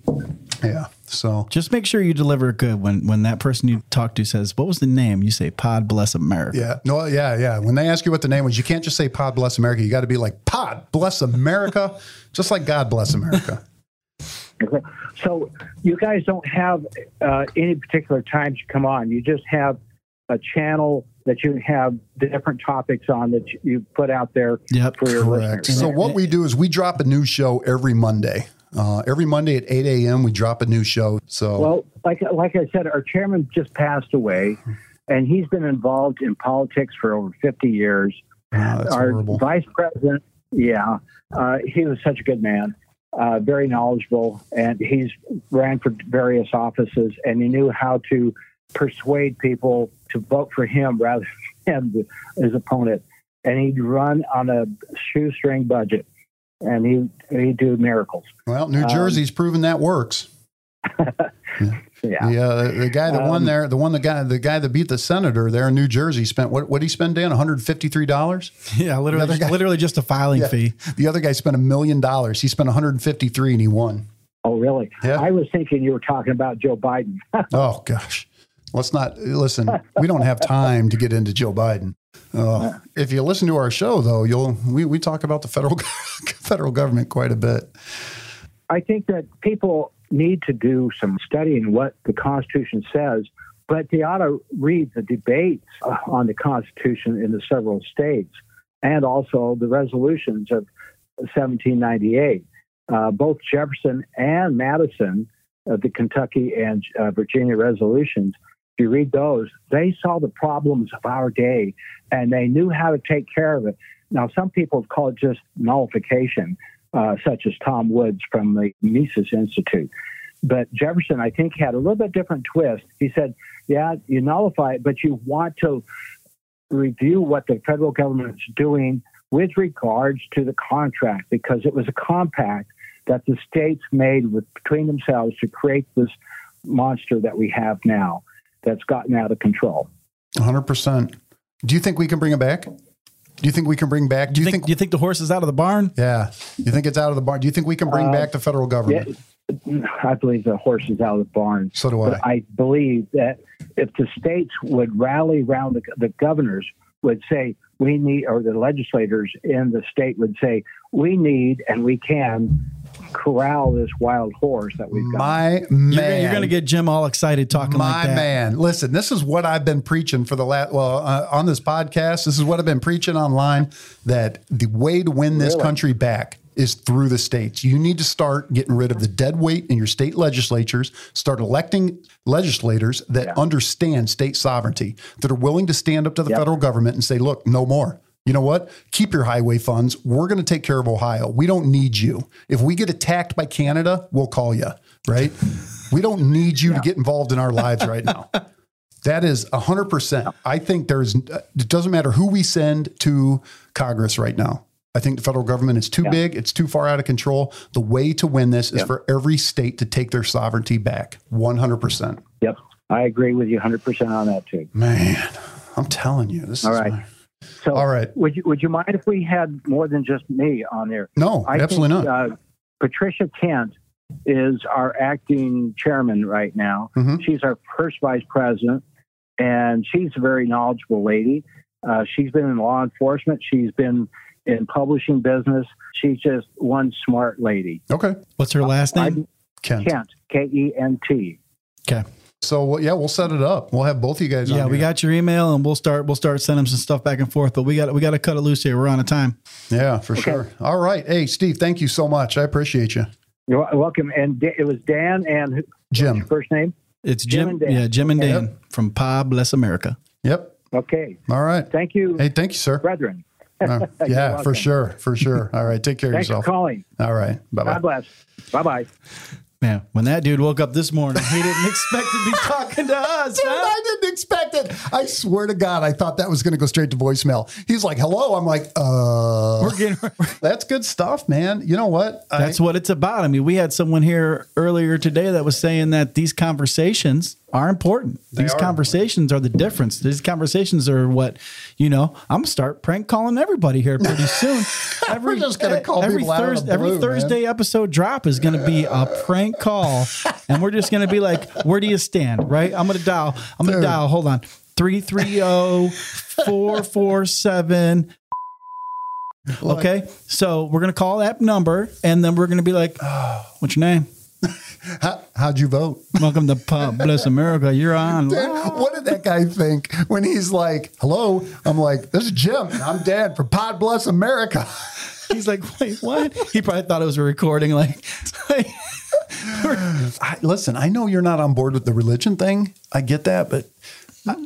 Yeah. So Just make sure you deliver it good when when that person you talk to says, "What was the name?" You say, "Pod Bless America." yeah, no, yeah, yeah. When they ask you what the name was, you can't just say "Pod Bless America." You got to be like "Pod Bless America," just like God bless America. Okay. So you guys don't have uh, any particular times you come on. You just have a channel that you have different topics on that you- you put out there Yep, for your Correct. listeners. So what we do is we drop a new show every Monday. Uh, every Monday at 8 a.m. we drop a new show. So Well, like like I said, our chairman just passed away, and he's been involved in politics for over 50 years. Ah, that's our horrible. vice president, yeah, uh, he was such a good man, uh, very knowledgeable, and he's ran for various offices, and he knew how to persuade people to vote for him rather [laughs] than his opponent. And he'd run on a shoestring budget, and he he'd do miracles. Well, New Um, Jersey's proven that works. [laughs] Yeah. The, uh, the guy that won Um, there, the one the guy the guy that beat the senator there in New Jersey spent what what did he spend Dan one hundred fifty three dollars. yeah, literally, The guy- literally just a filing fee. The other guy spent a million dollars. He spent one hundred fifty three and he won. Oh, really? Yeah. I was thinking you were talking about Joe Biden. [laughs] Oh gosh, let's not listen. We don't have time to get into Joe Biden. Uh, if you listen to our show though, you'll we, we talk about the federal [laughs] federal government quite a bit. I think that people need to do some studying what the Constitution says, but they ought to read the debates uh, on the Constitution in the several states and also the resolutions of 1798. Uh, both Jefferson and Madison, uh, the Kentucky and uh, Virginia resolutions, if you read those, they saw the problems of our day and they knew how to take care of it. Now, some people call it just nullification uh, such as Tom Woods from the Mises Institute. But Jefferson, I think, had a little bit different twist. He said, yeah, you nullify it, but you want to review what the federal government's doing with regards to the contract because it was a compact that the states made with between themselves to create this monster that we have now that's gotten out of control. One hundred percent. Do you think we can bring it back? Do you think we can bring back? Do you think, do you think the horse is out of the barn? Yeah. You think it's out of the barn? Do you think we can bring Uh, back the federal government? Yeah, I believe the horse is out of the barn. So do I. But I believe that if the states would rally around the, the governors would say we need, or the legislators in the state would say we need and we can corral this wild horse that we've got. My You're, man. you're going to get Jim all excited talking my like that. man. Listen, this is what I've been preaching for the last, well, uh, on this podcast. This is what I've been preaching online that the way to win this Really? country back is through the states. You need to start getting rid of the dead weight in your state legislatures, start electing legislators that Yeah. understand state sovereignty, that are willing to stand up to the Yep. federal government and say, look, no more. You know what? Keep your highway funds. We're going to take care of Ohio. We don't need you. If we get attacked by Canada, we'll call you, right? [laughs] we don't need you to get involved in our lives right now. That is 100%. I think there's, it doesn't matter who we send to Congress right now. I think the federal government is too Yeah. big. It's too far out of control. The way to win this is Yeah. for every state to take their sovereignty back 100%. Yep. I agree with you 100% on that too. Man, I'm telling you, this All is right. my- So, All right. would you would you mind if we had more than just me on there? no, I absolutely think, not. Uh, Patricia Kent is our acting chairman right now. Mhm. She's our first vice president, and she's a very knowledgeable lady. Uh, she's been in law enforcement. She's been in publishing business. She's just one smart lady. okay. What's her last name? Kent. Kent, K E N T. Okay. So yeah, we'll set it up. We'll have both of you guys. Yeah, on we here. got your email, and we'll start. We'll start sending some stuff back and forth. But we got we got to cut it loose here. We're on a time. Yeah, for sure. All right. Hey, Steve, thank you so much. I appreciate you, You're welcome. And Da- it was Dan and Jim. your first name? It's Jim Jim. and Dan. yeah, Jim and Okay. Dan from Pod Bless America. Yep. Okay. All right. Thank you, Hey, thank you, sir. brethren. Uh, [laughs] yeah, for sure, for sure. All right, take care of Thanks for yourself. calling. All right, bye bye. God bless. Bye bye. Man, when that dude woke up this morning, he didn't expect to be [laughs] talking to us. Dude, huh? I didn't expect it. I swear to God, I thought that was going to go straight to voicemail. He's like, "Hello." I'm like, "Uh." We're getting. [laughs] That's good stuff, man. You know what? I- That's what it's about. I mean, we had someone here earlier today that was saying that these conversations are important. They These are conversations are the difference. These conversations are what, you know, I'm gonna start prank calling everybody here pretty [laughs] soon. Every, just gonna call every people out of the Thursday, every blue, man. Thursday episode drop is gonna be a prank call, [laughs] and we're just gonna be like, where do you stand? Right? I'm gonna dial. I'm gonna dial. Hold on. 330 447 Okay, so we're gonna call that number, and then we're gonna be like, oh. "What's your name? How, how'd you vote? Welcome to Pod Bless America. You're on." Dude, what did that guy think when he's like, hello? I'm like, this is Jim. and I'm Dan from Pod Bless America. He's like, "Wait, what?" He probably thought it was a recording. Like, like I, listen, I know you're not on board with the religion thing. I get that, but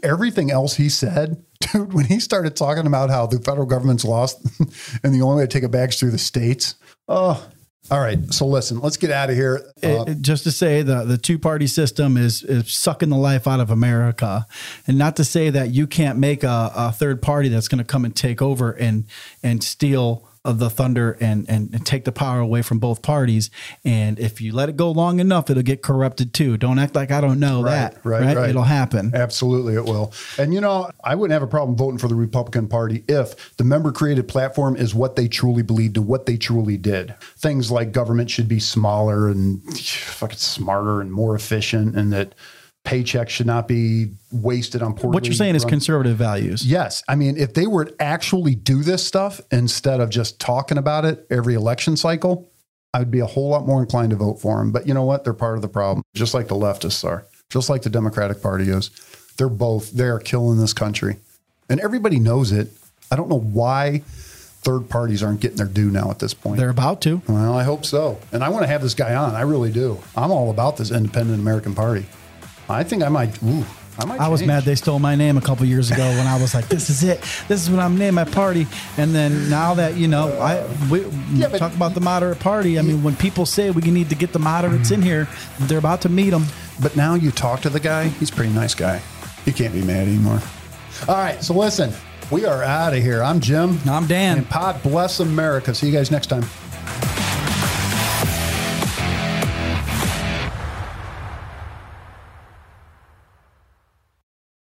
everything else he said, dude, when he started talking about how the federal government's lost [laughs] and the only way to take it back is through the states. Oh, all right. So listen, let's get out of here. Uh, it- just to say the the two party system is is sucking the life out of America, and not to say that you can't make a, a third party that's going to come and take over and and steal of the thunder and, and and take the power away from both parties. And if you let it go long enough, it'll get corrupted too. Don't act like I don't know that. Right, right, right. It'll happen. Absolutely, it will. And you know, I wouldn't have a problem voting for the Republican Party if the member created platform is what they truly believed and what they truly did. Things like government should be smaller and [sighs] fucking smarter and more efficient, and that paychecks should not be wasted on poor. What you're saying is conservative values. Yes. I mean, if they were to actually do this stuff instead of just talking about it every election cycle, I would be a whole lot more inclined to vote for them. But you know what? They're part of the problem, just like the leftists are, just like the Democratic Party is. They're both, they are killing this country. And everybody knows it. I don't know why third parties aren't getting their due now at this point. They're about to. well, I hope so. And I want to have this guy on. I really do. I'm all about this independent American Party. I think I might, ooh, I might. I was change. mad they stole my name a couple years ago when I was like, "This is it. This is what I'm naming my party." And then now that you know, I we Yeah, talk about the moderate party. I mean, when people say we need to get the moderates in here, they're about to meet them. But now you talk to the guy, he's a pretty nice guy. You can't be mad anymore. All right, so listen, we are out of here. I'm Jim. I'm Dan. And Pod bless America. See you guys next time.